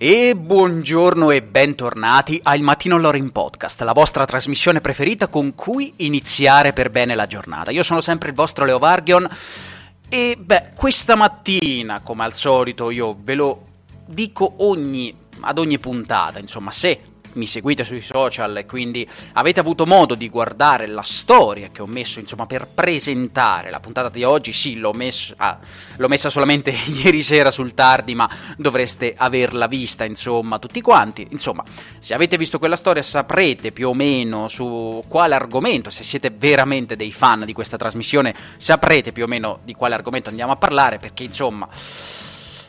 E buongiorno e bentornati al Mattino Lore in Podcast, la vostra trasmissione preferita con cui iniziare per bene la giornata. Io sono sempre il vostro Leo Vargion e beh, questa mattina, come al solito, io ve lo dico ogni, ad ogni puntata, insomma, se mi seguite sui social e quindi avete avuto modo di guardare la storia che ho messo insomma per presentare. La puntata di oggi, sì l'ho, messo, ah, l'ho messa solamente ieri sera sul tardi ma dovreste averla vista insomma tutti quanti, insomma se avete visto quella storia saprete più o meno su quale argomento, se siete veramente dei fan di questa trasmissione saprete più o meno di quale argomento andiamo a parlare perché insomma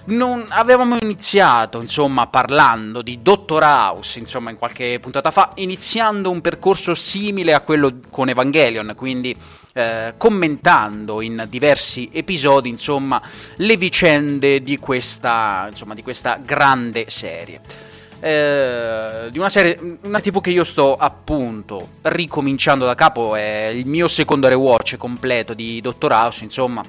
non avevamo iniziato, insomma, parlando di Dottor House, insomma, in qualche puntata fa, iniziando un percorso simile a quello con Evangelion, quindi eh, commentando in diversi episodi, insomma, le vicende di questa, insomma, di questa grande serie. Eh, di una serie, una tv che io sto appunto ricominciando da capo, è il mio secondo rewatch completo di Dottor House, insomma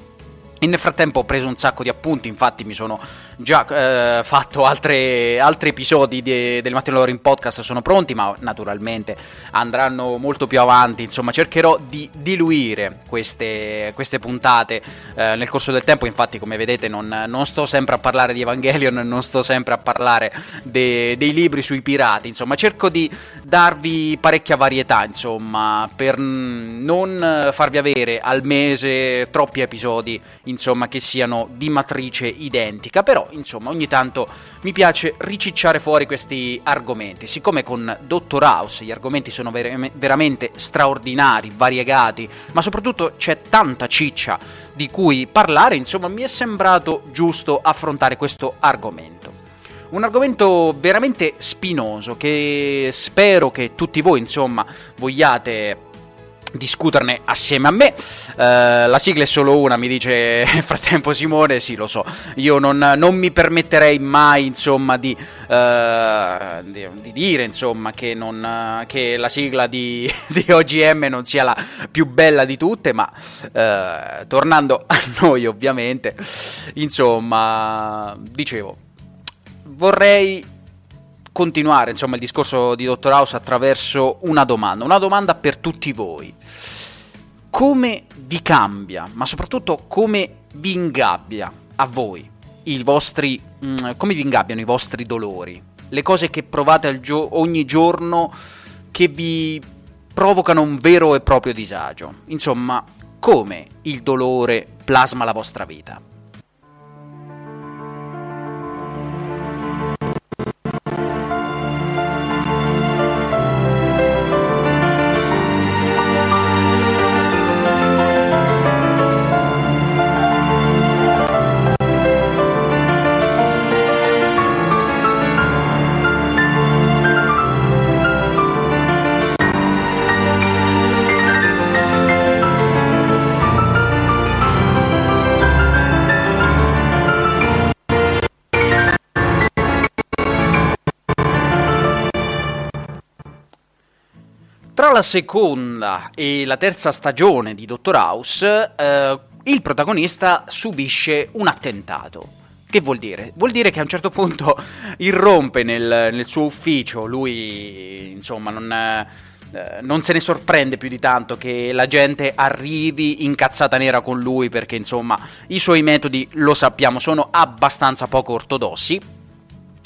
nel frattempo ho preso un sacco di appunti, infatti mi sono già eh, fatto altre, altri episodi di, del Mattino Loro in podcast, sono pronti, ma naturalmente andranno molto più avanti. Insomma, cercherò di diluire queste, queste puntate eh, nel corso del tempo. Infatti, come vedete, non, non, sto sempre a parlare di Evangelion, non sto sempre a parlare de, dei libri sui pirati. Insomma, cerco di darvi parecchia varietà, insomma, per non farvi avere al mese troppi episodi insomma, che siano di matrice identica, però insomma ogni tanto mi piace ricicciare fuori questi argomenti, siccome con Dottor House gli argomenti sono ver- veramente straordinari, variegati, ma soprattutto c'è tanta ciccia di cui parlare, insomma mi è sembrato giusto affrontare questo argomento. Un argomento veramente spinoso che spero che tutti voi, insomma, vogliate discuterne assieme a me. Uh, la sigla è solo una, mi dice nel frattempo Simone. Sì, lo so. Io non, non mi permetterei mai, insomma, di, uh, di, di dire, insomma, che, non, che la sigla di, di, OGM non sia la più bella di tutte. Ma uh, tornando a noi, ovviamente, insomma, dicevo, vorrei continuare insomma, il discorso di Dottor House attraverso una domanda, una domanda per tutti voi. Come vi cambia, ma soprattutto come vi ingabbia a voi i vostri, mh, mm, come vi ingabbiano i vostri dolori, le cose che provate gio- ogni giorno che vi provocano un vero e proprio disagio. Insomma, come il dolore plasma la vostra vita. La seconda e la terza stagione di Dottor House, eh, il protagonista subisce un attentato. Che vuol dire? Vuol dire che a un certo punto irrompe nel, nel suo ufficio, lui insomma non, eh, non, se ne sorprende più di tanto che la gente arrivi incazzata nera con lui perché insomma i suoi metodi, lo sappiamo, sono abbastanza poco ortodossi.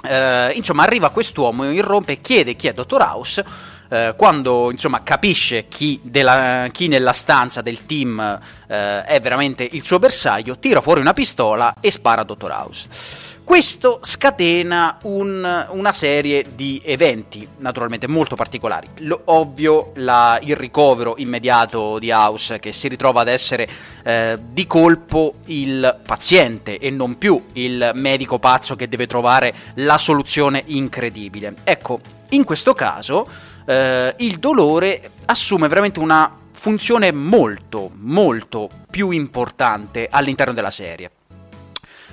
Eh, insomma arriva quest'uomo, irrompe chiede chi è Dottor House eh, quando insomma capisce chi, della, chi, nella stanza del team eh, è veramente il suo bersaglio, tira fuori una pistola e spara a Dottor House. Questo scatena un, una serie di eventi, naturalmente molto particolari. Lo, ovvio, la, il ricovero immediato di House, che si ritrova ad essere eh, di colpo il paziente e non più il medico pazzo che deve trovare la soluzione incredibile. Ecco, in questo caso eh, il dolore assume veramente una funzione molto, molto più importante all'interno della serie.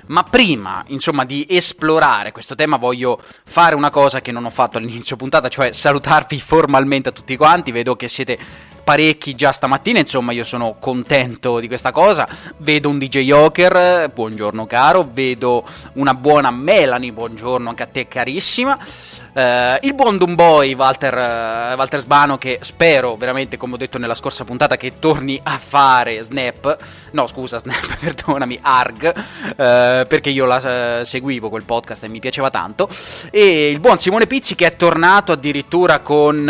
Ma prima, insomma, di esplorare questo tema voglio fare una cosa che non ho fatto all'inizio puntata, cioè salutarvi formalmente a tutti quanti. Vedo che siete parecchi già stamattina, insomma io sono contento di questa cosa. Vedo un DJ Joker, buongiorno caro, vedo una buona Melanie, buongiorno anche a te carissima. Uh, il buon Boy Walter, uh, Walter Sbano che spero veramente come ho detto nella scorsa puntata che torni a fare Snap. No scusa Snap perdonami Arg uh, perché io la seguivo quel podcast e mi piaceva tanto. E il buon Simone Pizzi che è tornato addirittura con,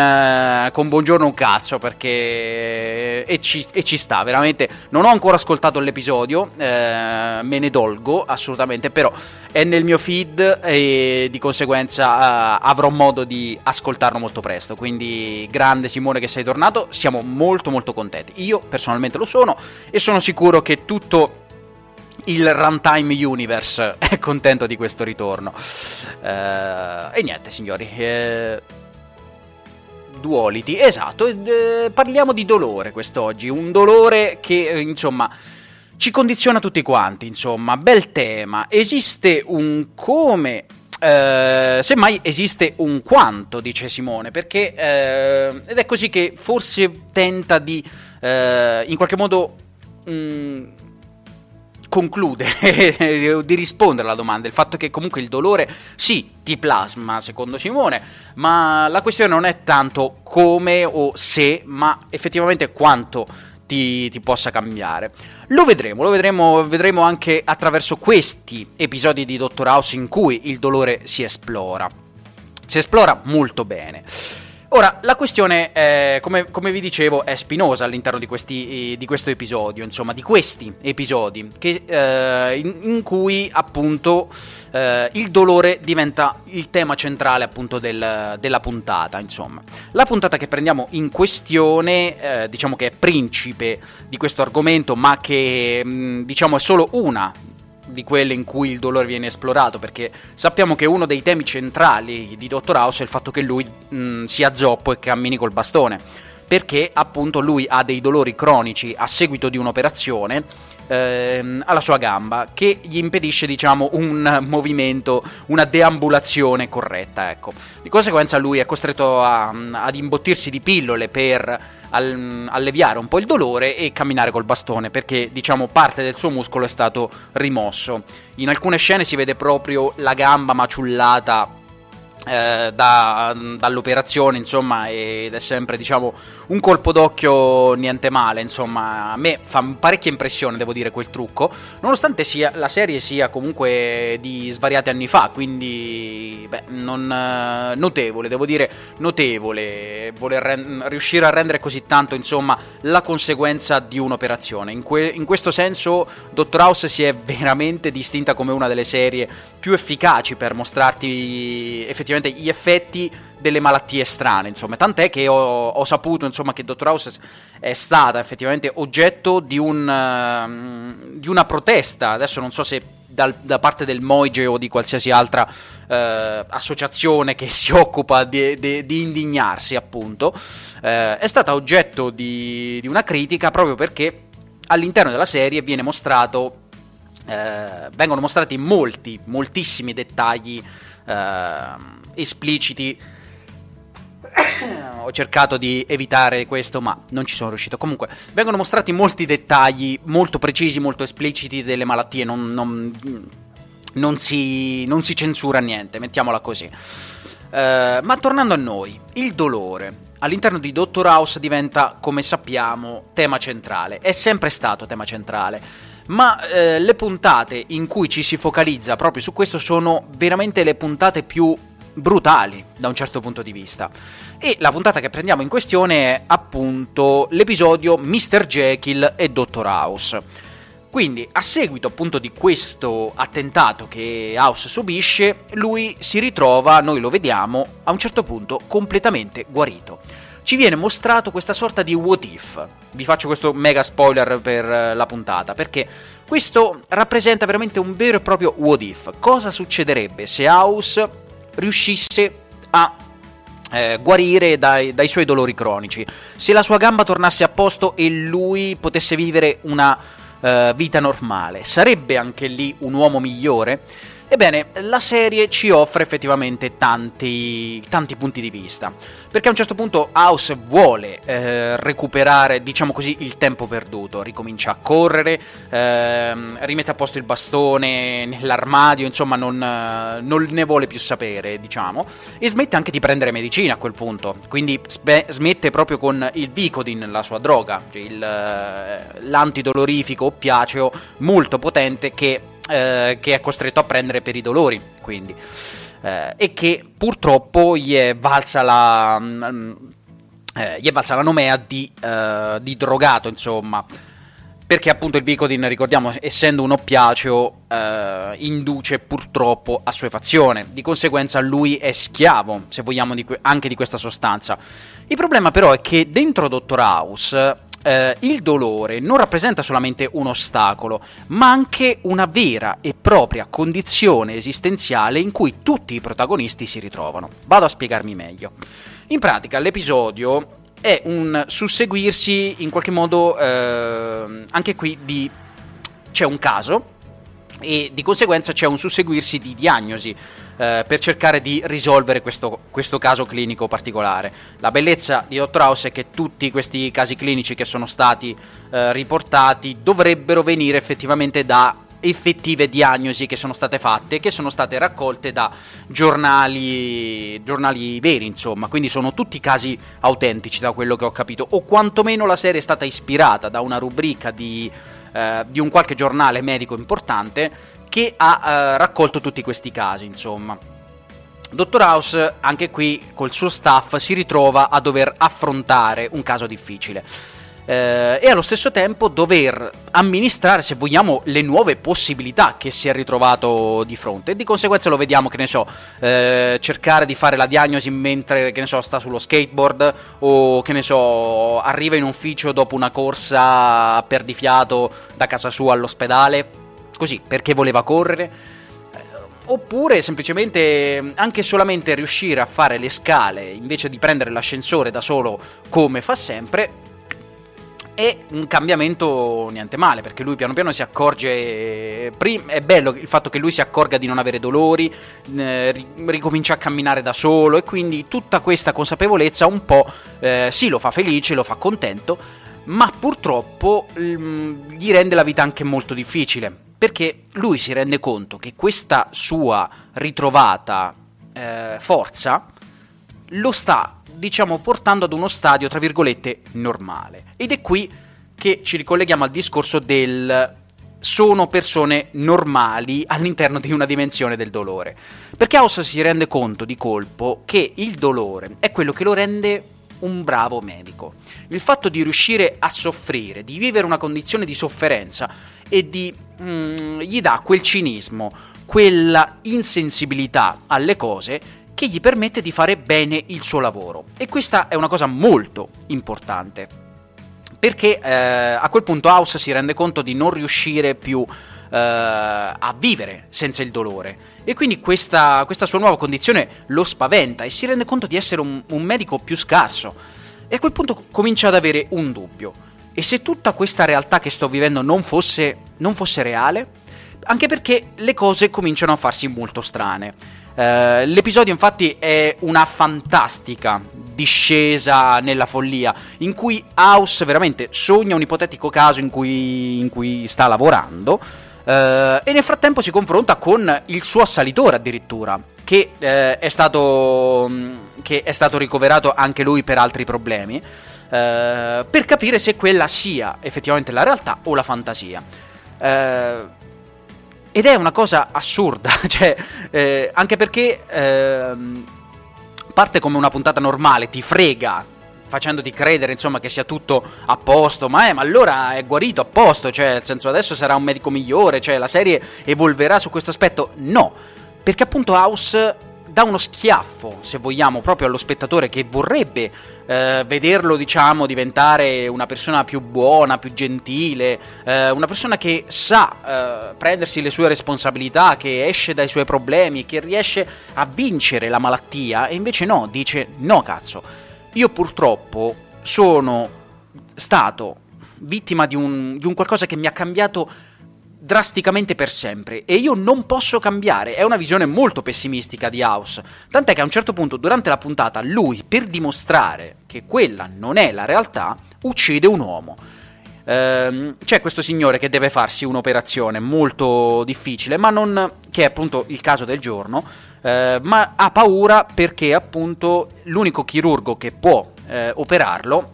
con Buongiorno un cazzo perché e ci, e ci, sta veramente. Non ho ancora ascoltato l'episodio me ne dolgo assolutamente però è nel mio feed e di conseguenza avrò modo di ascoltarlo molto presto. Quindi grande Simone che sei tornato, siamo molto molto contenti. Io personalmente lo sono e sono sicuro che tutto il Runtime Universe è contento di questo ritorno. Uh, e niente signori. Eh, duality, esatto, eh, parliamo di dolore quest'oggi, un dolore che eh, insomma ci condiziona tutti quanti, insomma, bel tema. Esiste un come eh, semmai esiste un quanto, dice Simone, perché eh, ed è così che forse tenta di eh, in qualche modo mh, mm, concludere, di rispondere alla domanda, il fatto che comunque il dolore sì ti plasma, secondo Simone, ma la questione non è tanto come o se, ma effettivamente quanto ti, ti, possa cambiare. Lo vedremo, lo vedremo, vedremo anche attraverso questi episodi di Dottor House in cui il dolore si esplora. Si esplora molto bene. Ora, la questione, eh, come, come, vi dicevo, è spinosa all'interno di, questi, di, questo episodio, insomma, di questi episodi, che, eh, in, in, cui appunto eh, il dolore diventa il tema centrale appunto del, della puntata, insomma. La puntata che prendiamo in questione, eh, diciamo che è principe di questo argomento, ma che mh, diciamo è solo una di quelle in cui il dolore viene esplorato, perché sappiamo che uno dei temi centrali di Dottor House è il fatto che lui mh, sia zoppo e cammini col bastone, perché appunto lui ha dei dolori cronici a seguito di un'operazione ehm, alla sua gamba che gli impedisce diciamo un movimento, una deambulazione corretta, ecco. Di conseguenza lui è costretto a, ad imbottirsi di pillole per al, alleviare un po' il dolore e camminare col bastone perché diciamo parte del suo muscolo è stato rimosso. In alcune scene si vede proprio la gamba maciullata eh, da, dall'operazione insomma ed è sempre diciamo un colpo d'occhio niente male insomma a me fa parecchia impressione devo dire quel trucco nonostante sia, la serie sia comunque di svariati anni fa quindi beh, non, eh, notevole devo dire notevole voler ren- riuscire a rendere così tanto insomma la conseguenza di un'operazione. In, que- in questo senso Dottor House si è veramente distinta come una delle serie più efficaci per mostrarti effettivamente gli effetti delle malattie strane, insomma, tant'è che ho, ho saputo, insomma, che Dottor House è stata effettivamente oggetto di, un, uh, di una protesta, adesso non so se dal, da parte del Moige o di qualsiasi altra uh, associazione che si occupa di, di, di indignarsi, appunto, uh, è stata oggetto di, di, una critica proprio perché all'interno della serie viene mostrato, eh, vengono mostrati molti, moltissimi dettagli uh, espliciti. Ho cercato di evitare questo, ma non ci sono riuscito. Comunque, vengono mostrati molti dettagli molto precisi, molto espliciti delle malattie. Non, non, non, si, non si, censura niente, mettiamola così. Uh, ma tornando a noi, il dolore all'interno di Dottor House diventa, come sappiamo, tema centrale. È sempre stato tema centrale ma eh, le puntate in cui ci si focalizza proprio su questo sono veramente le puntate più brutali da un certo punto di vista. E la puntata che prendiamo in questione è appunto l'episodio Mr. Jekyll e Dr. House. Quindi, a seguito appunto di questo attentato che House subisce, lui si ritrova, noi lo vediamo, a un certo punto completamente guarito. Ci viene mostrato questa sorta di what if. Vi faccio questo mega spoiler per eh, la puntata, perché questo rappresenta veramente un vero e proprio what if. Cosa succederebbe se House riuscisse a eh, guarire dai, dai, suoi dolori cronici. Se la sua gamba tornasse a posto e lui potesse vivere una eh, vita normale, sarebbe anche lì un uomo migliore? Ebbene, la serie ci offre effettivamente tanti, tanti punti di vista, perché a un certo punto House vuole eh, recuperare, diciamo così, il tempo perduto, ricomincia a correre, eh, rimette a posto il bastone nell'armadio, insomma non, non, ne vuole più sapere, diciamo, e smette anche di prendere medicina a quel punto, quindi spe- smette proprio con il Vicodin, la sua droga, cioè il, l'antidolorifico oppiaceo molto potente che eh, che è costretto a prendere per i dolori, quindi, eh, e che purtroppo gli è valsa la, mm, eh, gli è valsa la nomea di, eh, di, drogato, insomma, perché appunto il Vicodin, ricordiamo, essendo un oppiaceo, eh, induce purtroppo assuefazione, di conseguenza lui è schiavo, se vogliamo, di que- anche di questa sostanza. Il problema però è che dentro Dottor House eh, il dolore non rappresenta solamente un ostacolo, ma anche una vera e propria condizione esistenziale in cui tutti i protagonisti si ritrovano. Vado a spiegarmi meglio. In pratica, l'episodio è un susseguirsi in qualche modo eh, anche qui di c'è un caso e di conseguenza c'è un susseguirsi di diagnosi eh, per cercare di risolvere questo, questo, caso clinico particolare. La bellezza di Dr. House è che tutti questi casi clinici che sono stati eh, riportati dovrebbero venire effettivamente da effettive diagnosi che sono state fatte, che sono state raccolte da giornali, giornali veri, insomma, quindi sono tutti casi autentici da quello che ho capito, o quantomeno la serie è stata ispirata da una rubrica di eh, di un qualche giornale medico importante che ha eh, raccolto tutti questi casi, insomma. Dottor House, anche qui col suo staff, si ritrova a dover affrontare un caso difficile. Eh, e allo stesso tempo dover amministrare, se vogliamo, le nuove possibilità che si è ritrovato di fronte. E di conseguenza lo vediamo, che ne so, eh, cercare di fare la diagnosi mentre, che ne so, sta sullo skateboard o, che ne so, arriva in ufficio dopo una corsa per di fiato da casa sua all'ospedale così, perché voleva correre. Eh, oppure semplicemente anche solamente riuscire a fare le scale invece di prendere l'ascensore da solo come fa sempre è un cambiamento niente male perché lui piano piano si accorge è bello il fatto che lui si accorga di non avere dolori eh, ricomincia a camminare da solo e quindi tutta questa consapevolezza un po' eh, sì lo fa felice lo fa contento ma purtroppo mm, gli rende la vita anche molto difficile perché lui si rende conto che questa sua ritrovata eh, forza lo sta, diciamo, portando ad uno stadio, tra virgolette, normale. Ed è qui che ci ricolleghiamo al discorso del sono persone normali all'interno di una dimensione del dolore. Perché House si rende conto di colpo che il dolore è quello che lo rende un bravo medico. Il fatto di riuscire a soffrire, di vivere una condizione di sofferenza e di, mm, gli dà quel cinismo, quella insensibilità alle cose che gli permette di fare bene il suo lavoro. E questa è una cosa molto importante. Perché eh, a quel punto House si rende conto di non riuscire più eh, a vivere senza il dolore. E quindi questa, questa, sua nuova condizione lo spaventa e si rende conto di essere un, un medico più scarso. E a quel punto comincia ad avere un dubbio. E se tutta questa realtà che sto vivendo non fosse, non fosse reale? Anche perché le cose cominciano a farsi molto strane. Uh, l'episodio infatti è una fantastica discesa nella follia in cui House veramente sogna un ipotetico caso in cui, in cui sta lavorando uh, e nel frattempo si confronta con il suo assalitore addirittura che, uh, è stato, che è stato ricoverato anche lui per altri problemi eh, per capire se quella sia effettivamente la realtà o la fantasia. Eh, ed è una cosa assurda, cioè, eh, anche perché ehm, parte come una puntata normale, ti frega facendoti credere insomma che sia tutto a posto, ma, è, ma allora è guarito a posto, cioè nel senso adesso sarà un medico migliore, cioè la serie evolverà su questo aspetto. No, perché appunto House dà uno schiaffo, se vogliamo, proprio allo spettatore che vorrebbe eh, vederlo, diciamo, diventare una persona più buona, più gentile, eh, una persona che sa eh, prendersi le sue responsabilità, che esce dai suoi problemi, che riesce a vincere la malattia, e invece no, dice no cazzo, io purtroppo sono stato vittima di un, di un qualcosa che mi ha cambiato drasticamente per sempre e io non posso cambiare. È una visione molto pessimistica di House. Tant'è che a un certo punto durante la puntata lui, per dimostrare che quella non è la realtà, uccide un uomo. Ehm, c'è questo signore che deve farsi un'operazione molto difficile, ma non che è appunto il caso del giorno, eh, ma ha paura perché appunto l'unico chirurgo che può eh, operarlo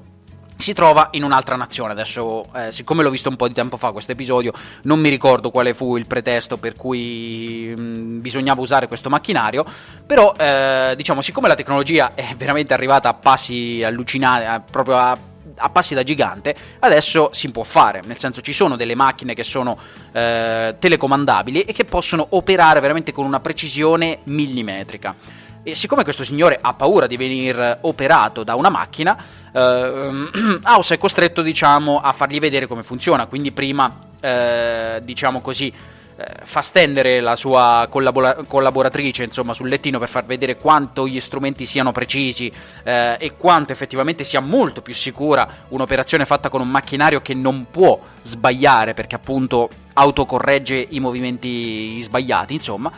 si trova in un'altra nazione. Adesso, eh, siccome l'ho visto un po' di tempo fa questo episodio, non mi ricordo quale fu il pretesto per cui mh, mm, bisognava usare questo macchinario. Però, eh, diciamo, siccome la tecnologia è veramente arrivata a passi allucinanti, proprio a, a, passi da gigante, adesso si può fare. Nel senso, ci sono delle macchine che sono eh, telecomandabili e che possono operare veramente con una precisione millimetrica. E siccome questo signore ha paura di venire operato da una macchina, uh, House è costretto diciamo a fargli vedere come funziona, quindi prima uh, diciamo così uh, fa stendere la sua collabora- collaboratrice insomma sul lettino per far vedere quanto gli strumenti siano precisi e quanto effettivamente sia molto più sicura un'operazione fatta con un macchinario che non può sbagliare perché appunto autocorregge i movimenti sbagliati insomma.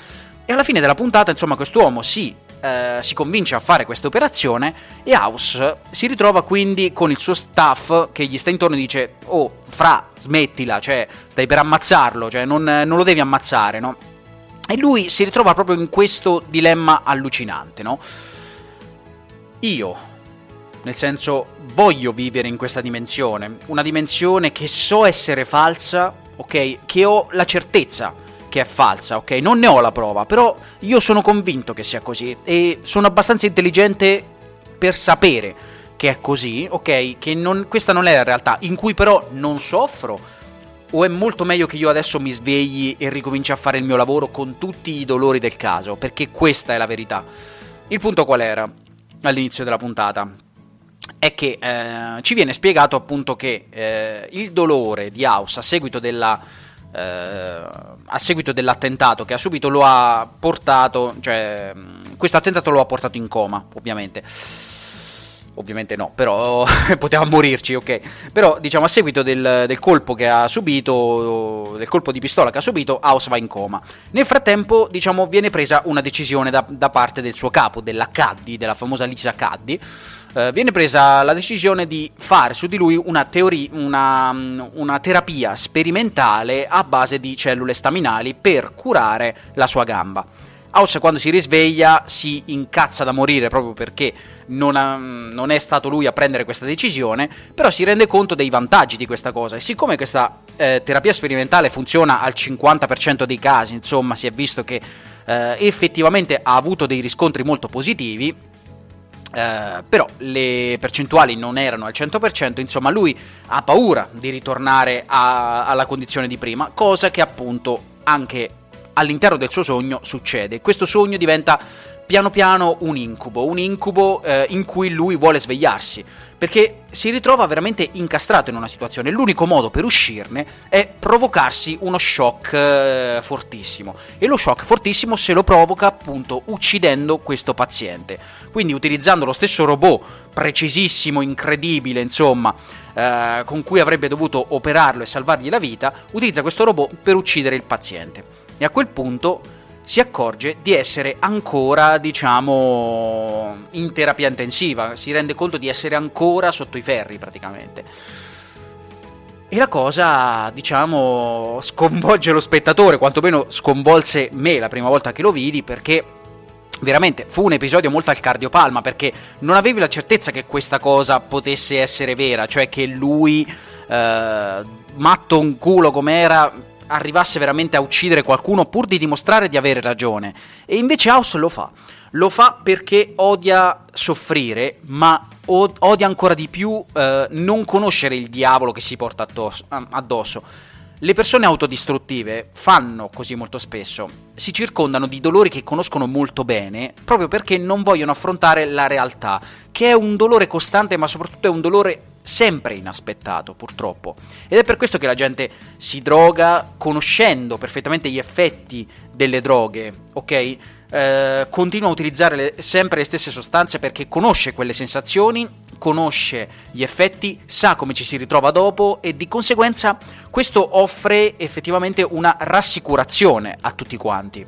E alla fine della puntata insomma quest'uomo si eh, si convince a fare questa operazione e House si ritrova quindi con il suo staff che gli sta intorno e dice oh fra smettila, cioè stai per ammazzarlo, cioè non, non lo devi ammazzare, no? E lui si ritrova proprio in questo dilemma allucinante, no? Io, nel senso, voglio vivere in questa dimensione, una dimensione che so essere falsa, ok? Che ho la certezza che è falsa, ok? Non ne ho la prova, però io sono convinto che sia così e sono abbastanza intelligente per sapere che è così, ok? Che non, questa non è la realtà, in cui però non soffro. O è molto meglio che io adesso mi svegli e ricominci a fare il mio lavoro con tutti i dolori del caso, perché questa è la verità. Il punto qual era all'inizio della puntata? È che eh, ci viene spiegato appunto che eh, il dolore di House a seguito della eh, a seguito dell'attentato che ha subito lo ha portato, cioè questo attentato lo ha portato in coma, ovviamente. Ovviamente no, però poteva morirci, ok. Però diciamo a seguito del, del, colpo che ha subito, del colpo di pistola che ha subito, House va in coma. Nel frattempo, diciamo, viene presa una decisione da, da parte del suo capo, della Caddy, della famosa Lisa Caddy, eh, viene presa la decisione di fare su di lui una, teoria, una, una terapia sperimentale a base di cellule staminali per curare la sua gamba. House quando si risveglia si incazza da morire proprio perché non, ha, non, è stato lui a prendere questa decisione, però si rende conto dei vantaggi di questa cosa e siccome questa eh, terapia sperimentale funziona al 50% dei casi, insomma si è visto che eh, effettivamente ha avuto dei riscontri molto positivi, Uh, però le percentuali non erano al 100%, insomma lui ha paura di ritornare a, alla condizione di prima, cosa che appunto anche all'interno del suo sogno succede. Questo sogno diventa piano piano un incubo, un incubo uh, in cui lui vuole svegliarsi, perché si ritrova veramente incastrato in una situazione. L'unico modo per uscirne è provocarsi uno shock eh, fortissimo. E lo shock fortissimo se lo provoca appunto uccidendo questo paziente. Quindi utilizzando lo stesso robot precisissimo, incredibile, insomma, eh, con cui avrebbe dovuto operarlo e salvargli la vita, utilizza questo robot per uccidere il paziente. E a quel punto si accorge di essere ancora, diciamo, in terapia intensiva, si rende conto di essere ancora sotto i ferri praticamente. E la cosa, diciamo, sconvolge lo spettatore, quantomeno sconvolse me la prima volta che lo vidi, perché veramente fu un episodio molto al cardiopalma, perché non avevi la certezza che questa cosa potesse essere vera, cioè che lui, eh, matto un culo come era, arrivasse veramente a uccidere qualcuno pur di dimostrare di avere ragione. E invece House lo fa. Lo fa perché odia soffrire, ma odia ancora di più eh, non conoscere il diavolo che si porta addosso. addosso. Le persone autodistruttive fanno così molto spesso, si circondano di dolori che conoscono molto bene proprio perché non vogliono affrontare la realtà, che è un dolore costante ma soprattutto è un dolore sempre inaspettato, purtroppo. Ed è per questo che la gente si droga conoscendo perfettamente gli effetti delle droghe, ok? Eh, continua a utilizzare le, sempre le stesse sostanze perché conosce quelle sensazioni, conosce gli effetti, sa come ci si ritrova dopo e di conseguenza questo offre effettivamente una rassicurazione a tutti quanti,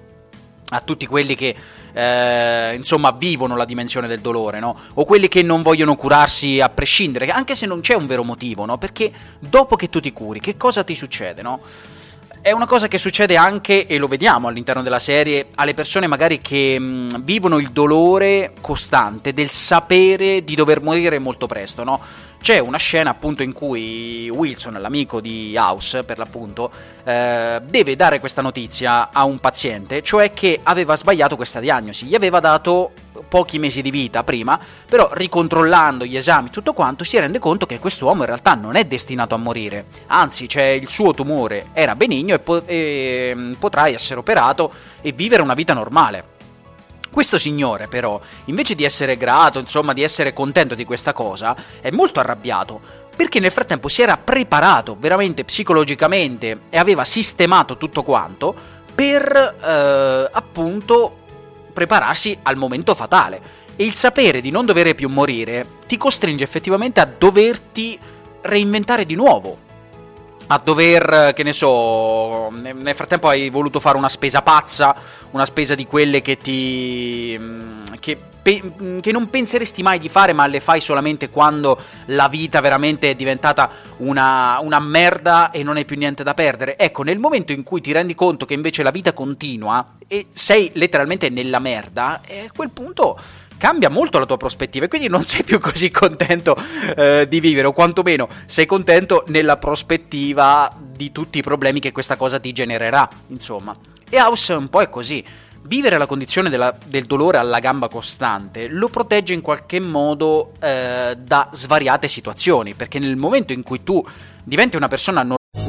a tutti quelli che eh, insomma vivono la dimensione del dolore, no? O quelli che non vogliono curarsi a prescindere, anche se non c'è un vero motivo, no? Perché dopo che tu ti curi, che cosa ti succede, no? È una cosa che succede anche, e lo vediamo all'interno della serie, alle persone magari che mh, vivono il dolore costante del sapere di dover morire molto presto, no? C'è una scena appunto in cui Wilson, l'amico di House per l'appunto, eh, deve dare questa notizia a un paziente, cioè che aveva sbagliato questa diagnosi, gli aveva dato pochi mesi di vita prima, però ricontrollando gli esami tutto quanto si rende conto che quest'uomo in realtà non è destinato a morire, anzi cioè, il suo tumore era benigno e, po- e mm, potrà essere operato e vivere una vita normale. Questo signore, però, invece di essere grato, insomma, di essere contento di questa cosa, è molto arrabbiato. Perché nel frattempo si era preparato veramente psicologicamente e aveva sistemato tutto quanto per eh, appunto prepararsi al momento fatale. E il sapere di non dover più morire ti costringe effettivamente a doverti reinventare di nuovo a dover, che ne so, nel frattempo hai voluto fare una spesa pazza, una spesa di quelle che ti... che, che non penseresti mai di fare, ma le fai solamente quando la vita veramente è diventata una, una merda e non hai più niente da perdere. Ecco, nel momento in cui ti rendi conto che invece la vita continua e sei letteralmente nella merda, a quel punto cambia molto la tua prospettiva e quindi non sei più così contento eh, di vivere o quantomeno sei contento nella prospettiva di tutti i problemi che questa cosa ti genererà, insomma. E House un po' è così. Vivere la condizione della, del dolore alla gamba costante lo protegge in qualche modo eh, da svariate situazioni, perché nel momento in cui tu diventi una persona normale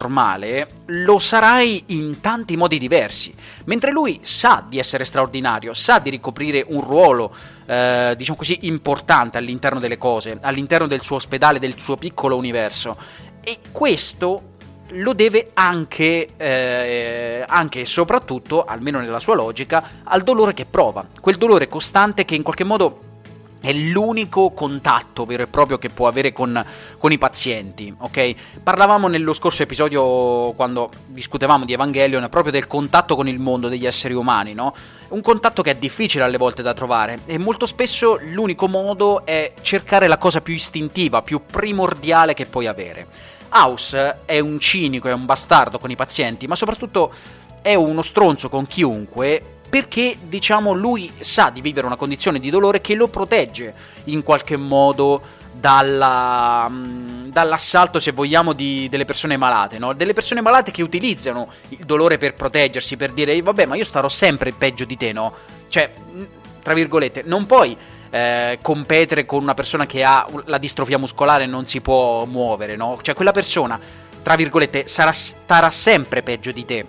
Normale, lo sarai in tanti modi diversi. Mentre lui sa di essere straordinario, sa di ricoprire un ruolo, eh, diciamo così, importante all'interno delle cose, all'interno del suo ospedale, del suo piccolo universo. E questo lo deve anche, eh, anche e soprattutto, almeno nella sua logica, al dolore che prova, quel dolore costante che in qualche modo è l'unico contatto vero e proprio che può avere con, con, i pazienti, ok? Parlavamo nello scorso episodio, quando discutevamo di Evangelion, proprio del contatto con il mondo degli esseri umani, no? Un contatto che è difficile alle volte da trovare e molto spesso l'unico modo è cercare la cosa più istintiva, più primordiale che puoi avere. House è un cinico, è un bastardo con i pazienti, ma soprattutto è uno stronzo con chiunque perché diciamo lui sa di vivere una condizione di dolore che lo protegge in qualche modo dalla, dall'assalto, se vogliamo, di, delle persone malate, no? delle persone malate che utilizzano il dolore per proteggersi, per dire vabbè ma io starò sempre peggio di te, no? Cioè, tra virgolette, non puoi eh, competere con una persona che ha la distrofia muscolare e non si può muovere, no? Cioè quella persona, tra virgolette, sarà, starà sempre peggio di te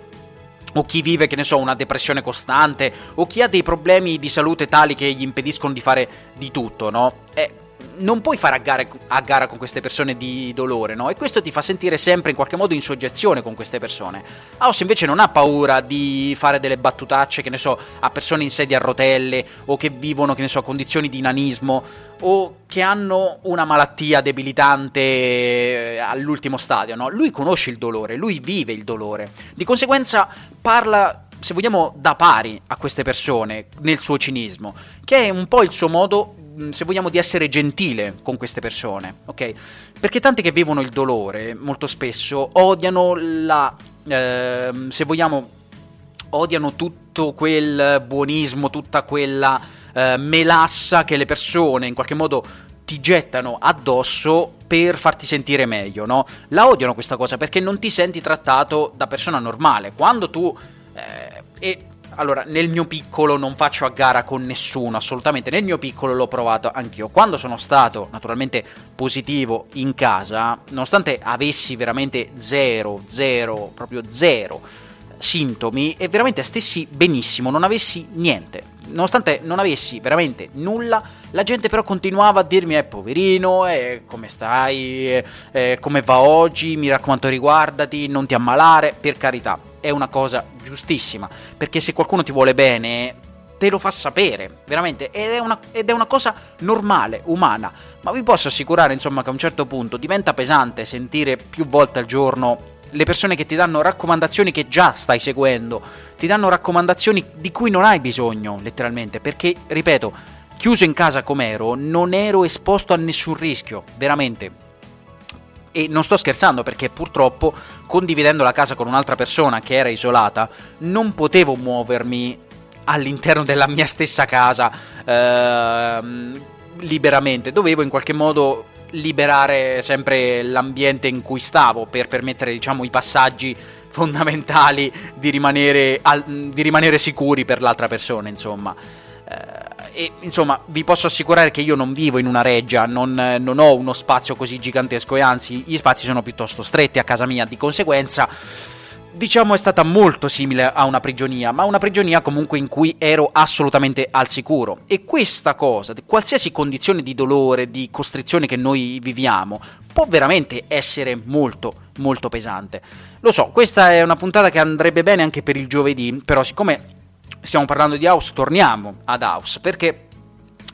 o chi vive, che ne so, una depressione costante, o chi ha dei problemi di salute tali che gli impediscono di fare di tutto, no? Eh, non puoi fare a gara, a gara, con queste persone di dolore, no? E questo ti fa sentire sempre in qualche modo in soggezione con queste persone. House invece non ha paura di fare delle battutacce, che ne so, a persone in sedia a rotelle o che vivono, che ne so, condizioni di nanismo o che hanno una malattia debilitante eh, all'ultimo stadio, no? Lui conosce il dolore, lui vive il dolore. Di conseguenza parla se vogliamo, da pari a queste persone nel suo cinismo, che è un po' il suo modo se vogliamo, di essere gentile con queste persone, ok? Perché tanti che vivono il dolore molto spesso odiano la, eh, se vogliamo, odiano tutto quel buonismo, tutta quella eh, melassa che le persone in qualche modo ti gettano addosso per farti sentire meglio, no? La odiano questa cosa perché non ti senti trattato da persona normale. Quando tu... Eh, e allora, nel mio piccolo non faccio a gara con nessuno, assolutamente. Nel mio piccolo l'ho provato anch'io. Quando sono stato naturalmente positivo in casa, nonostante avessi veramente zero, zero, proprio zero sintomi e veramente stessi benissimo, non avessi niente. Nonostante non avessi veramente nulla, la gente però continuava a dirmi, eh poverino, eh, come stai, eh, eh, come va oggi, mi raccomando riguardati, non ti ammalare, per carità, è una cosa giustissima, perché se qualcuno ti vuole bene, te lo fa sapere, veramente, ed è, una, ed è una cosa normale, umana, ma vi posso assicurare, insomma, che a un certo punto diventa pesante sentire più volte al giorno le persone che ti danno raccomandazioni che già stai seguendo, ti danno raccomandazioni di cui non hai bisogno, letteralmente, perché, ripeto, chiuso in casa com'ero, non ero esposto a nessun rischio, veramente. E non sto scherzando perché purtroppo, condividendo la casa con un'altra persona che era isolata, non potevo muovermi all'interno della mia stessa casa eh, liberamente, dovevo in qualche modo liberare sempre l'ambiente in cui stavo per permettere diciamo i passaggi fondamentali di rimanere, al, di rimanere sicuri per l'altra persona insomma. Eh, e insomma vi posso assicurare che io non vivo in una reggia non, non ho uno spazio così gigantesco e anzi gli spazi sono piuttosto stretti a casa mia. Di conseguenza diciamo è stata molto simile a una prigionia, ma una prigionia comunque in cui ero assolutamente al sicuro. E questa cosa, qualsiasi condizione di dolore, di costrizione che noi viviamo, può veramente essere molto, molto pesante. Lo so, questa è una puntata che andrebbe bene anche per il giovedì, però siccome stiamo parlando di House, torniamo ad House, perché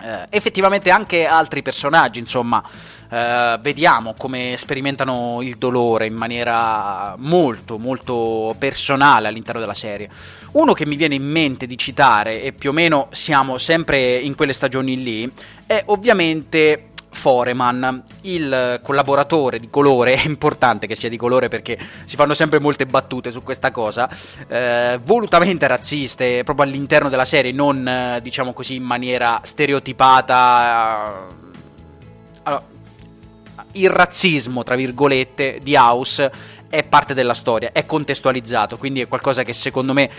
eh, effettivamente anche altri personaggi, insomma, eh, vediamo come sperimentano il dolore in maniera molto, molto personale all'interno della serie. Uno che mi viene in mente di citare, e più o meno siamo sempre in quelle stagioni lì, è ovviamente Foreman, il collaboratore di colore, è importante che sia di colore perché si fanno sempre molte battute su questa cosa, eh, volutamente razziste proprio all'interno della serie, non eh, diciamo così in maniera stereotipata. Allora, il razzismo, tra virgolette, di House è parte della storia, è contestualizzato, quindi è qualcosa che secondo me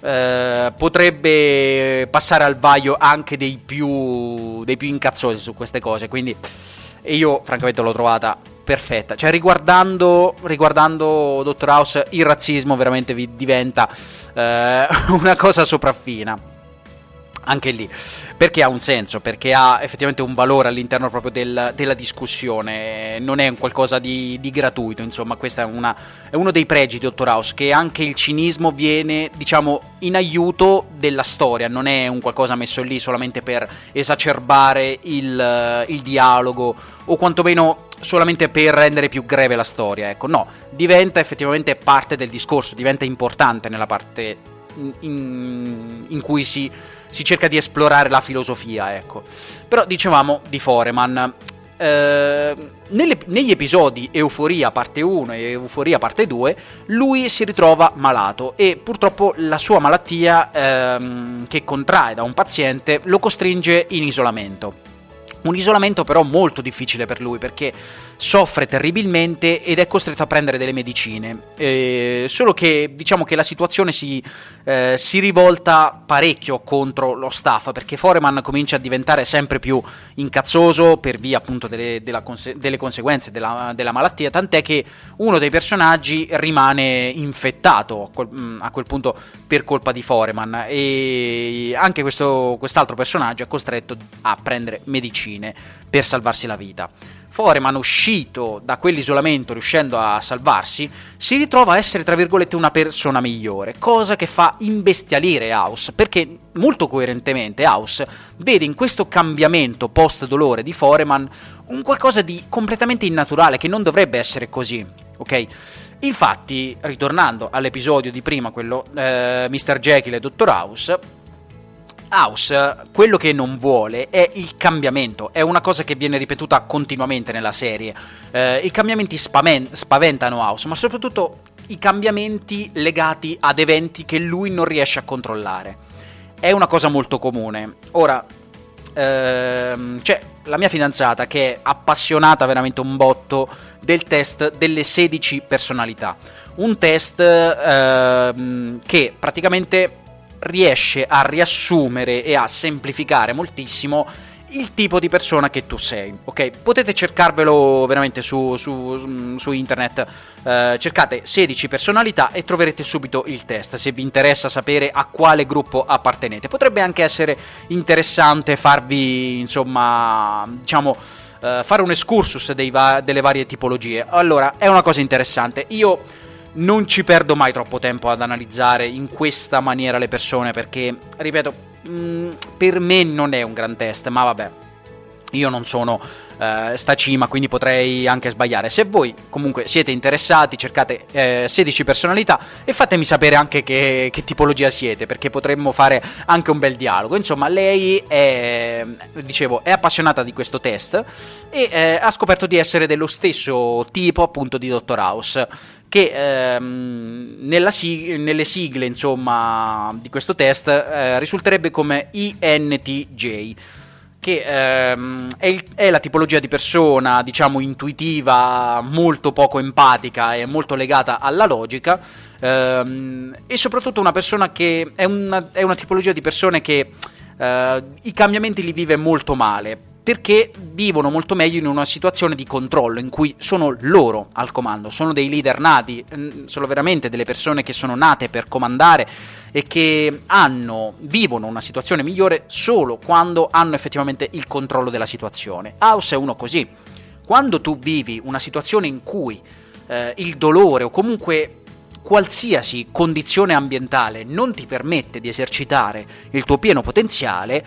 eh, potrebbe passare al vaio anche dei più, dei più incazzosi su queste cose. Quindi io francamente l'ho trovata perfetta. Cioè, riguardando, riguardando Dottor House, il razzismo veramente vi diventa eh, una cosa sopraffina anche lì. Perché ha un senso, perché ha effettivamente un valore all'interno proprio del, della discussione, non è un qualcosa di, di gratuito, insomma, questo è, è, uno dei pregi di Dottor House, che anche il cinismo viene, diciamo, in aiuto della storia, non è un qualcosa messo lì solamente per esacerbare il, il dialogo o quantomeno solamente per rendere più greve la storia, ecco, no, diventa effettivamente parte del discorso, diventa importante nella parte in, in cui si si cerca di esplorare la filosofia, ecco. Però dicevamo di Foreman. Eh, nelle, negli episodi Euforia parte 1 e Euforia parte 2 lui si ritrova malato e purtroppo la sua malattia ehm, che contrae da un paziente lo costringe in isolamento un isolamento però molto difficile per lui perché soffre terribilmente ed è costretto a prendere delle medicine. Eh, solo che diciamo che la situazione si, eh, si, rivolta parecchio contro lo staff perché Foreman comincia a diventare sempre più incazzoso per via appunto delle, conse- delle conseguenze della, della, malattia, tant'è che uno dei personaggi rimane infettato a quel, mm, a quel punto per colpa di Foreman e anche questo, quest'altro personaggio è costretto a prendere medicine per salvarsi la vita. Foreman, uscito da quell'isolamento, riuscendo a salvarsi, si ritrova a essere, tra virgolette, una persona migliore, cosa che fa imbestialire House, perché molto coerentemente House vede in questo cambiamento post-dolore di Foreman un qualcosa di completamente innaturale, che non dovrebbe essere così, ok? Infatti, ritornando all'episodio di prima, quello eh, Mr. Jekyll e Dr. House, House quello che non vuole è il cambiamento, è una cosa che viene ripetuta continuamente nella serie. Eh, I cambiamenti spaven- spaventano House, ma soprattutto i cambiamenti legati ad eventi che lui non riesce a controllare. È una cosa molto comune. Ora, ehm, c'è la mia fidanzata che è appassionata veramente un botto del test delle 16 personalità. Un test ehm, che praticamente riesce a riassumere e a semplificare moltissimo il tipo di persona che tu sei, ok? Potete cercarvelo veramente su, su, su internet, eh, cercate 16 personalità e troverete subito il test se vi interessa sapere a quale gruppo appartenete. Potrebbe anche essere interessante farvi, insomma, diciamo, eh, fare un excursus va- delle varie tipologie. Allora, è una cosa interessante. Io non ci perdo mai troppo tempo ad analizzare in questa maniera le persone perché, ripeto, mm, per me non è un gran test, ma vabbè, io non sono uh, sta cima, quindi potrei anche sbagliare. Se voi comunque siete interessati, cercate eh, 16 personalità e fatemi sapere anche che, che, tipologia siete, perché potremmo fare anche un bel dialogo. Insomma, lei è, dicevo, è appassionata di questo test e eh, ha scoperto di essere dello stesso tipo appunto di Dottor House che ehm, sig- nelle sigle insomma, di questo test eh, risulterebbe come INTJ che ehm, è, il, è, la tipologia di persona, diciamo, intuitiva, molto poco empatica e molto legata alla logica, ehm, e soprattutto una persona che è una, è una tipologia di persone che eh, i cambiamenti li vive molto male perché vivono molto meglio in una situazione di controllo in cui sono loro al comando, sono dei leader nati, sono veramente delle persone che sono nate per comandare e che hanno, vivono una situazione migliore solo quando hanno effettivamente il controllo della situazione. House è uno così. Quando tu vivi una situazione in cui eh, il dolore o comunque qualsiasi condizione ambientale non ti permette di esercitare il tuo pieno potenziale,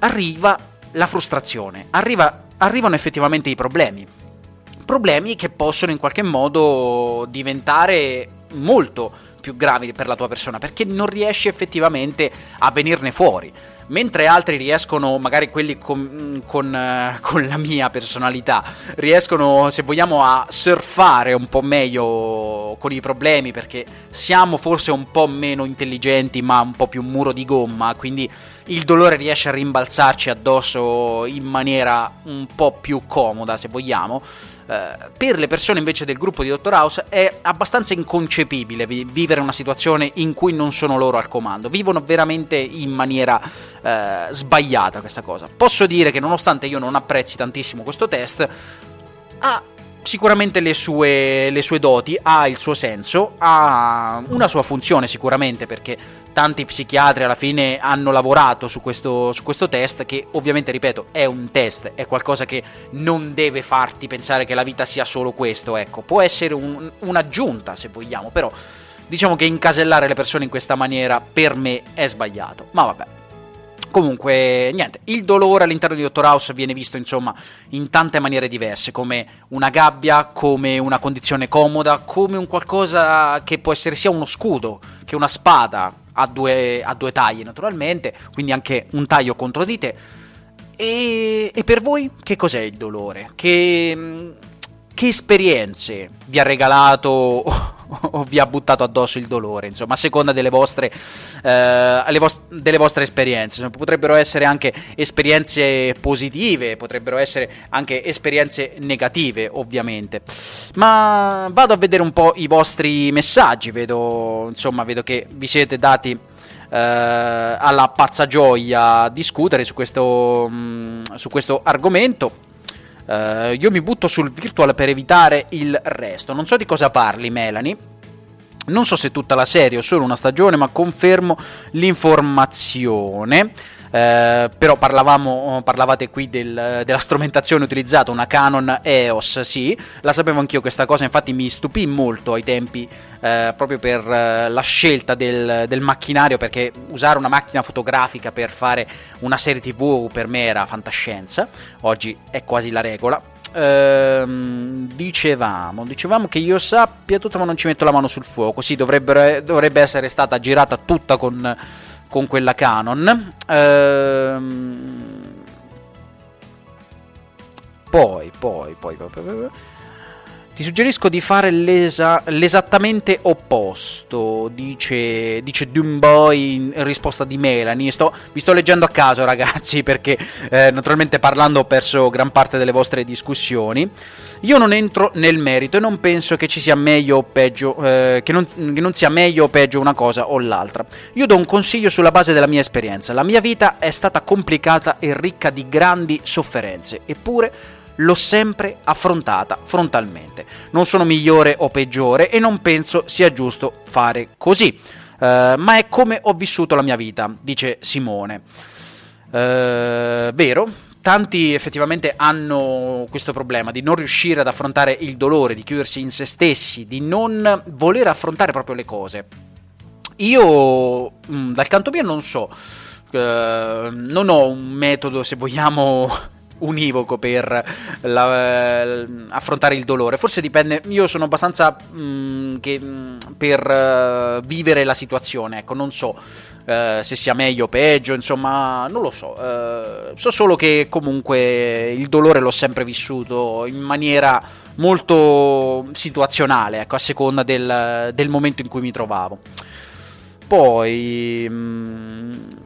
arriva la frustrazione, arriva, arrivano effettivamente i problemi. Problemi che possono in qualche modo diventare molto più gravi per la tua persona perché non riesci effettivamente a venirne fuori mentre altri riescono, magari quelli con, con, uh, con, la mia personalità, riescono, se vogliamo, a surfare un po' meglio con i problemi perché siamo forse un po' meno intelligenti ma un po' più muro di gomma, quindi il dolore riesce a rimbalzarci addosso in maniera un po' più comoda, se vogliamo. Uh, per le persone invece del gruppo di Dr. House è abbastanza inconcepibile vi- vivere una situazione in cui non sono loro al comando, vivono veramente in maniera uh, sbagliata questa cosa. Posso dire che nonostante io non apprezzi tantissimo questo test, ha sicuramente le sue, le sue doti, ha il suo senso, ha una sua funzione sicuramente perché tanti psichiatri alla fine hanno lavorato su questo, su questo test che ovviamente, ripeto, è un test, è qualcosa che non deve farti pensare che la vita sia solo questo, ecco, può essere un, un'aggiunta se vogliamo, però diciamo che incasellare le persone in questa maniera per me è sbagliato, ma vabbè. Comunque, niente, il dolore all'interno di Dottor House viene visto, insomma, in tante maniere diverse, come una gabbia, come una condizione comoda, come un qualcosa che può essere sia uno scudo che una spada, a due, a due tagli naturalmente, quindi anche un taglio contro di te. E, e per voi che cos'è il dolore? Che, che esperienze vi ha regalato o vi ha buttato addosso il dolore, insomma, a seconda delle vostre, eh, vost- delle vostre esperienze. Insomma, potrebbero essere anche esperienze positive, potrebbero essere anche esperienze negative, ovviamente. Ma vado a vedere un po' i vostri messaggi, vedo, insomma, vedo che vi siete dati eh, alla pazza gioia discutere su questo, mm, su questo argomento. Uh, io mi butto sul virtual per evitare il resto. Non so di cosa parli, Melanie. Non so se tutta la serie o solo una stagione, ma confermo l'informazione. Eh, però parlavamo, parlavate qui del, della strumentazione utilizzata, una Canon EOS, sì, la sapevo anch'io questa cosa, infatti mi stupì molto ai tempi eh, proprio per eh, la scelta del, del, macchinario, perché usare una macchina fotografica per fare una serie tv per me era fantascienza, oggi è quasi la regola. Ehm, dicevamo, dicevamo che io sappia tutto ma non ci metto la mano sul fuoco, sì, dovrebbe essere stata girata tutta con con quella Canon. Ehm, poi, poi, poi, poi, poi ti suggerisco di fare l'esa- l'esattamente opposto, dice, dice Doomboy in risposta di Melanie. Sto, vi sto leggendo a caso, ragazzi, perché eh, naturalmente parlando ho perso gran parte delle vostre discussioni. Io non entro nel merito e non penso che ci sia meglio o peggio, eh, che, non, che non sia meglio o peggio una cosa o l'altra. Io do un consiglio sulla base della mia esperienza. La mia vita è stata complicata e ricca di grandi sofferenze, eppure l'ho sempre affrontata frontalmente. Non sono migliore o peggiore e non penso sia giusto fare così. Uh, ma è come ho vissuto la mia vita, dice Simone. Uh, vero, tanti effettivamente hanno questo problema di non riuscire ad affrontare il dolore, di chiudersi in se stessi, di non voler affrontare proprio le cose. Io, mm, dal canto mio, non so, uh, non ho un metodo, se vogliamo, univoco per la, affrontare il dolore. Forse dipende, io sono abbastanza mh, mm, che, mh, mm, per uh, vivere la situazione, ecco, non so uh, se sia meglio o peggio, insomma, non lo so. Uh, so solo che comunque il dolore l'ho sempre vissuto in maniera molto situazionale, ecco, a seconda del, del momento in cui mi trovavo. Poi... Mh, mm,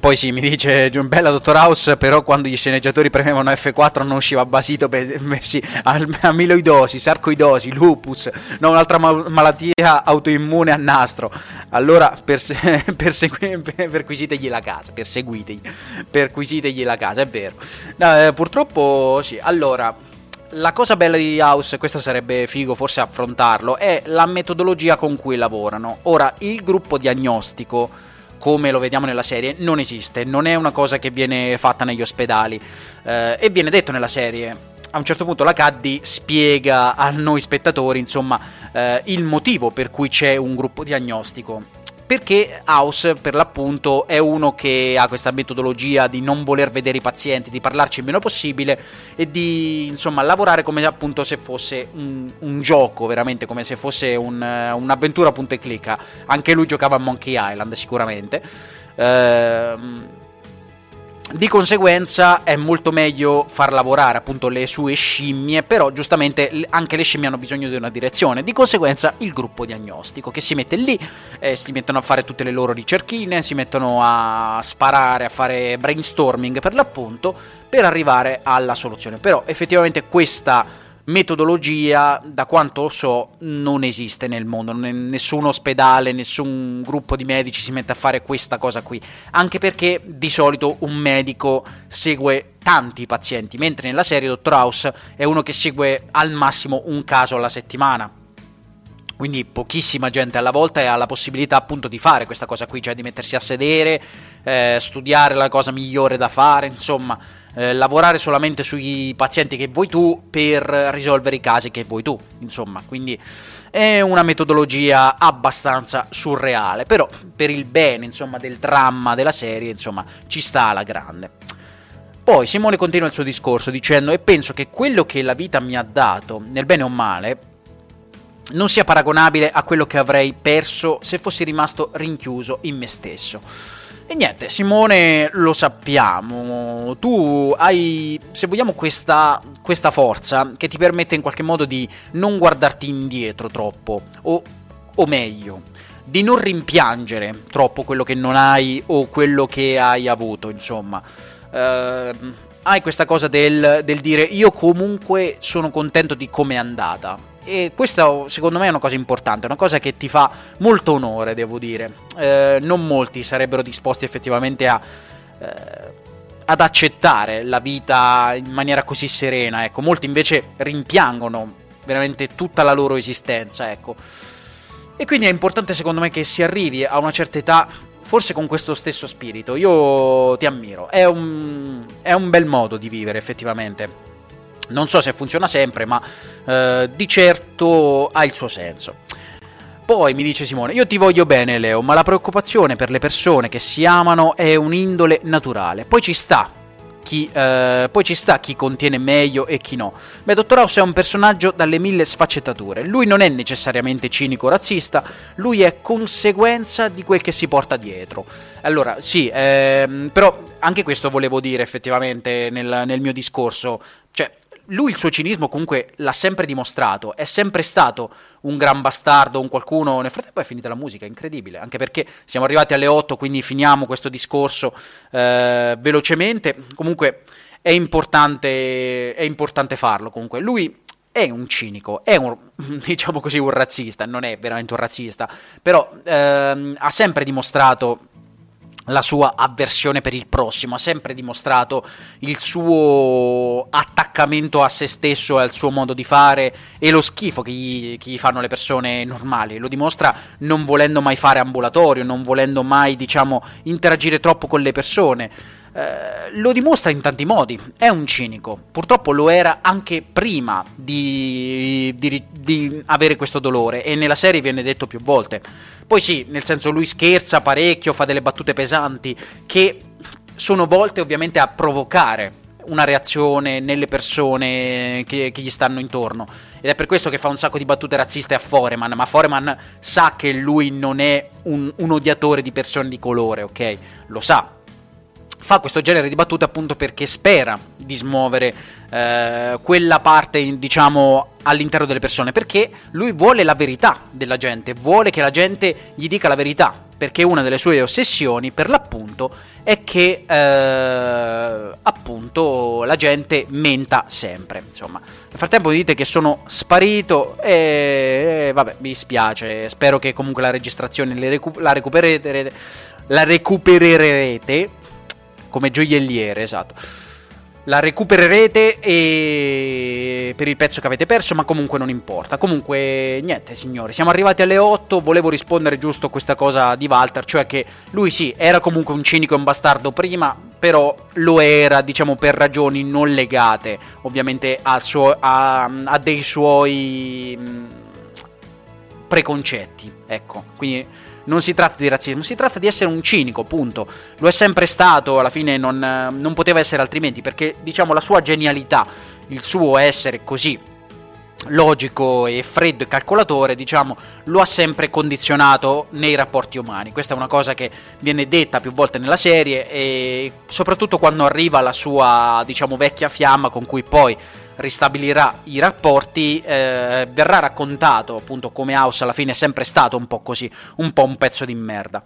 poi sì, mi dice John Bella, Dottor House, però quando gli sceneggiatori premevano F4 non usciva basito messi amiloidosi, sarcoidosi, lupus, no, un'altra ma- malattia autoimmune a nastro. Allora perse- persegui- perquisitegli la casa, perseguitegli, perquisitegli la casa, è vero. No, eh, purtroppo sì, allora la cosa bella di House, questo sarebbe figo forse affrontarlo, è la metodologia con cui lavorano. Ora, il gruppo diagnostico come lo vediamo nella serie, non esiste, non è una cosa che viene fatta negli ospedali eh, e viene detto nella serie. A un certo punto la Caddy spiega a noi spettatori, insomma, eh, il motivo per cui c'è un gruppo diagnostico perché House per l'appunto è uno che ha questa metodologia di non voler vedere i pazienti, di parlarci il meno possibile e di insomma lavorare come appunto se fosse un, un gioco, veramente come se fosse un, un'avventura punto e clicca. Anche lui giocava a Monkey Island sicuramente. Ehm di conseguenza è molto meglio far lavorare appunto le sue scimmie, però giustamente anche le scimmie hanno bisogno di una direzione. Di conseguenza il gruppo diagnostico che si mette lì, eh, si mettono a fare tutte le loro ricerchine, si mettono a sparare, a fare brainstorming per l'appunto, per arrivare alla soluzione. Però effettivamente questa metodologia, da quanto so, non esiste nel mondo. Nessun ospedale, nessun gruppo di medici si mette a fare questa cosa qui. Anche perché di solito un medico segue tanti pazienti, mentre nella serie Dottor House è uno che segue al massimo un caso alla settimana. Quindi pochissima gente alla volta e ha la possibilità appunto di fare questa cosa qui, cioè di mettersi a sedere, eh, studiare la cosa migliore da fare, insomma eh, lavorare solamente sui pazienti che vuoi tu per risolvere i casi che vuoi tu, insomma, quindi è una metodologia abbastanza surreale, però per il bene, insomma, del dramma della serie, insomma, ci sta alla grande. Poi Simone continua il suo discorso dicendo e penso che quello che la vita mi ha dato, nel bene o male, non sia paragonabile a quello che avrei perso se fossi rimasto rinchiuso in me stesso. E niente, Simone, lo sappiamo, tu hai, se vogliamo, questa, questa, forza che ti permette in qualche modo di non guardarti indietro troppo, o, o meglio, di non rimpiangere troppo quello che non hai o quello che hai avuto, insomma. Uh, hai questa cosa del, del dire io comunque sono contento di come è andata e questa secondo me è una cosa importante, una cosa che ti fa molto onore, devo dire. Eh, non molti sarebbero disposti effettivamente a, eh, ad accettare la vita in maniera così serena, ecco. Molti invece rimpiangono veramente tutta la loro esistenza, ecco. E quindi è importante secondo me che si arrivi a una certa età forse con questo stesso spirito. Io ti ammiro, è un, è un bel modo di vivere effettivamente. Non so se funziona sempre, ma eh, di certo ha il suo senso. Poi mi dice Simone, io ti voglio bene Leo, ma la preoccupazione per le persone che si amano è un'indole naturale. Poi ci sta chi, eh, poi ci sta chi contiene meglio e chi no. Beh, Dottor House è un personaggio dalle mille sfaccettature. Lui non è necessariamente cinico o razzista, lui è conseguenza di quel che si porta dietro. Allora, sì, ehm, però anche questo volevo dire effettivamente nel, nel mio discorso. Cioè, lui il suo cinismo comunque l'ha sempre dimostrato, è sempre stato un gran bastardo, un qualcuno, nel frattempo è finita la musica, incredibile, anche perché siamo arrivati alle 8, quindi finiamo questo discorso eh, velocemente, comunque è importante, è importante farlo comunque, lui è un cinico, è un, diciamo così, un razzista, non è veramente un razzista, però ehm, ha sempre dimostrato la sua avversione per il prossimo, ha sempre dimostrato il suo attaccamento a se stesso e al suo modo di fare e lo schifo che gli, che gli, fanno le persone normali. Lo dimostra non volendo mai fare ambulatorio, non volendo mai, diciamo, interagire troppo con le persone. Eh, lo dimostra in tanti modi, è un cinico, purtroppo lo era anche prima di, di, di avere questo dolore e nella serie viene detto più volte. Poi sì, nel senso lui scherza parecchio, fa delle battute pesanti che sono volte ovviamente a provocare una reazione nelle persone che, che, gli stanno intorno. Ed è per questo che fa un sacco di battute razziste a Foreman. Ma Foreman sa che lui non è un, un odiatore di persone di colore, ok? Lo sa fa questo genere di battute appunto perché spera di smuovere eh, quella parte, diciamo, all'interno delle persone, perché lui vuole la verità della gente, vuole che la gente gli dica la verità, perché una delle sue ossessioni, per l'appunto, è che eh, appunto la gente menta sempre. Insomma, nel frattempo dite che sono sparito e, e vabbè, mi spiace. Spero che comunque la registrazione recu- la recupererete. La recupererete come gioielliere, esatto. La recupererete e... per il pezzo che avete perso, ma comunque non importa. Comunque, niente, signori, siamo arrivati alle 8. Volevo rispondere giusto a questa cosa di Walter, cioè che lui sì, era comunque un cinico e un bastardo prima, però lo era, diciamo, per ragioni non legate, ovviamente a, suo... a... a dei suoi mm, preconcetti, ecco. Quindi non si tratta di razzismo, si tratta di essere un cinico, punto. Lo è sempre stato, alla fine non, non poteva essere altrimenti, perché diciamo la sua genialità, il suo essere così logico e freddo e calcolatore, diciamo, lo ha sempre condizionato nei rapporti umani. Questa è una cosa che viene detta più volte nella serie e soprattutto quando arriva la sua, diciamo, vecchia fiamma con cui poi ristabilirà i rapporti, eh, verrà raccontato appunto come House alla fine è sempre stato un po' così, un po' un pezzo di merda.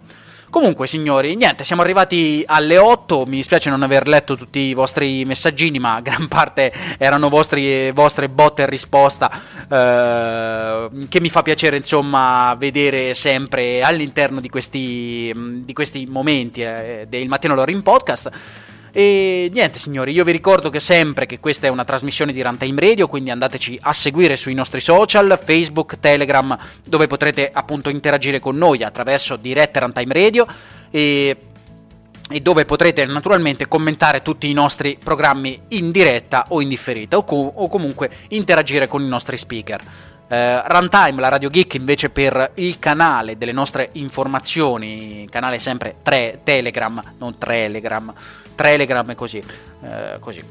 Comunque, signori, niente, siamo arrivati alle 8. Mi dispiace non aver letto tutti i vostri messaggini, ma gran parte erano vostri, vostre botte e risposta. Eh, che mi fa piacere, insomma, vedere sempre all'interno di questi, di questi momenti eh, del Mattino Loro podcast. E niente signori, io vi ricordo che sempre che questa è una trasmissione di Runtime Radio, quindi andateci a seguire sui nostri social, Facebook, Telegram, dove potrete appunto interagire con noi attraverso dirette Runtime Radio e e dove potrete naturalmente commentare tutti i nostri programmi in diretta o in differita o, co- o comunque interagire con i nostri speaker. Uh, Runtime, la Radio Geek invece per il canale delle nostre informazioni, canale sempre tre, Telegram, non Telegram, Telegram e così, uh, così,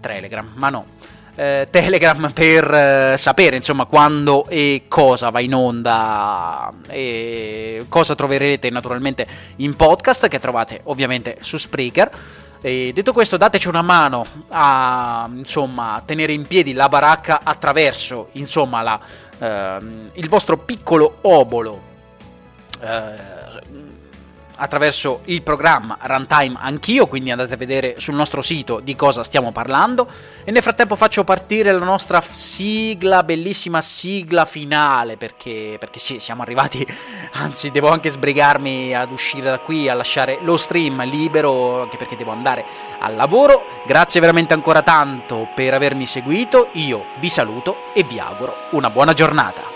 Telegram, ma no, uh, Telegram per sapere insomma quando e cosa va in onda e cosa troverete naturalmente in podcast che trovate ovviamente su Spreaker. E detto questo, dateci una mano a insomma, tenere in piedi la baracca attraverso insomma, la, ehm, il vostro piccolo obolo. Eh, attraverso il programma Runtime anch'io, quindi andate a vedere sul nostro sito di cosa stiamo parlando. E nel frattempo faccio partire la nostra sigla, bellissima sigla finale, perché, perché sì, siamo arrivati, anzi devo anche sbrigarmi ad uscire da qui, a lasciare lo stream libero, anche perché devo andare al lavoro. Grazie veramente ancora tanto per avermi seguito, io vi saluto e vi auguro una buona giornata.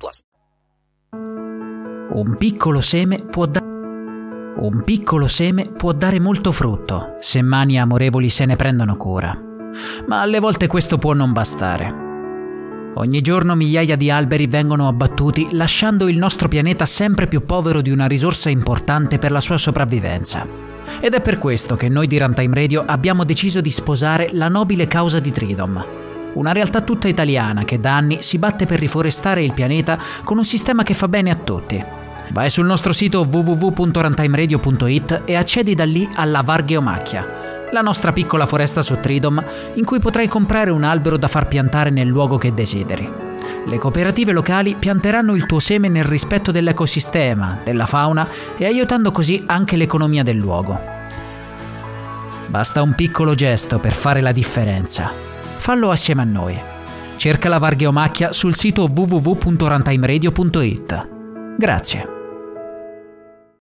Un piccolo seme può dare... Un piccolo seme può dare molto frutto se mani amorevoli se ne prendono cura. Ma alle volte questo può non bastare. Ogni giorno migliaia di alberi vengono abbattuti lasciando il nostro pianeta sempre più povero di una risorsa importante per la sua sopravvivenza. Ed è per questo che noi di Runtime Radio abbiamo deciso di sposare la nobile causa di Tridom, una realtà tutta italiana che da anni si batte per riforestare il pianeta con un sistema che fa bene a tutti. Vai sul nostro sito www.runtimeradio.it e accedi da lì alla Vargheomacchia, la nostra piccola foresta su Tridom, in cui potrai comprare un albero da far piantare nel luogo che desideri. Le cooperative locali pianteranno il tuo seme nel rispetto dell'ecosistema, della fauna e aiutando così anche l'economia del luogo. Basta un piccolo gesto per fare la differenza. Fallo assieme a noi. Cerca la Vargheomacchia sul sito www.runtimeradio.it. Grazie.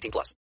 18 plus.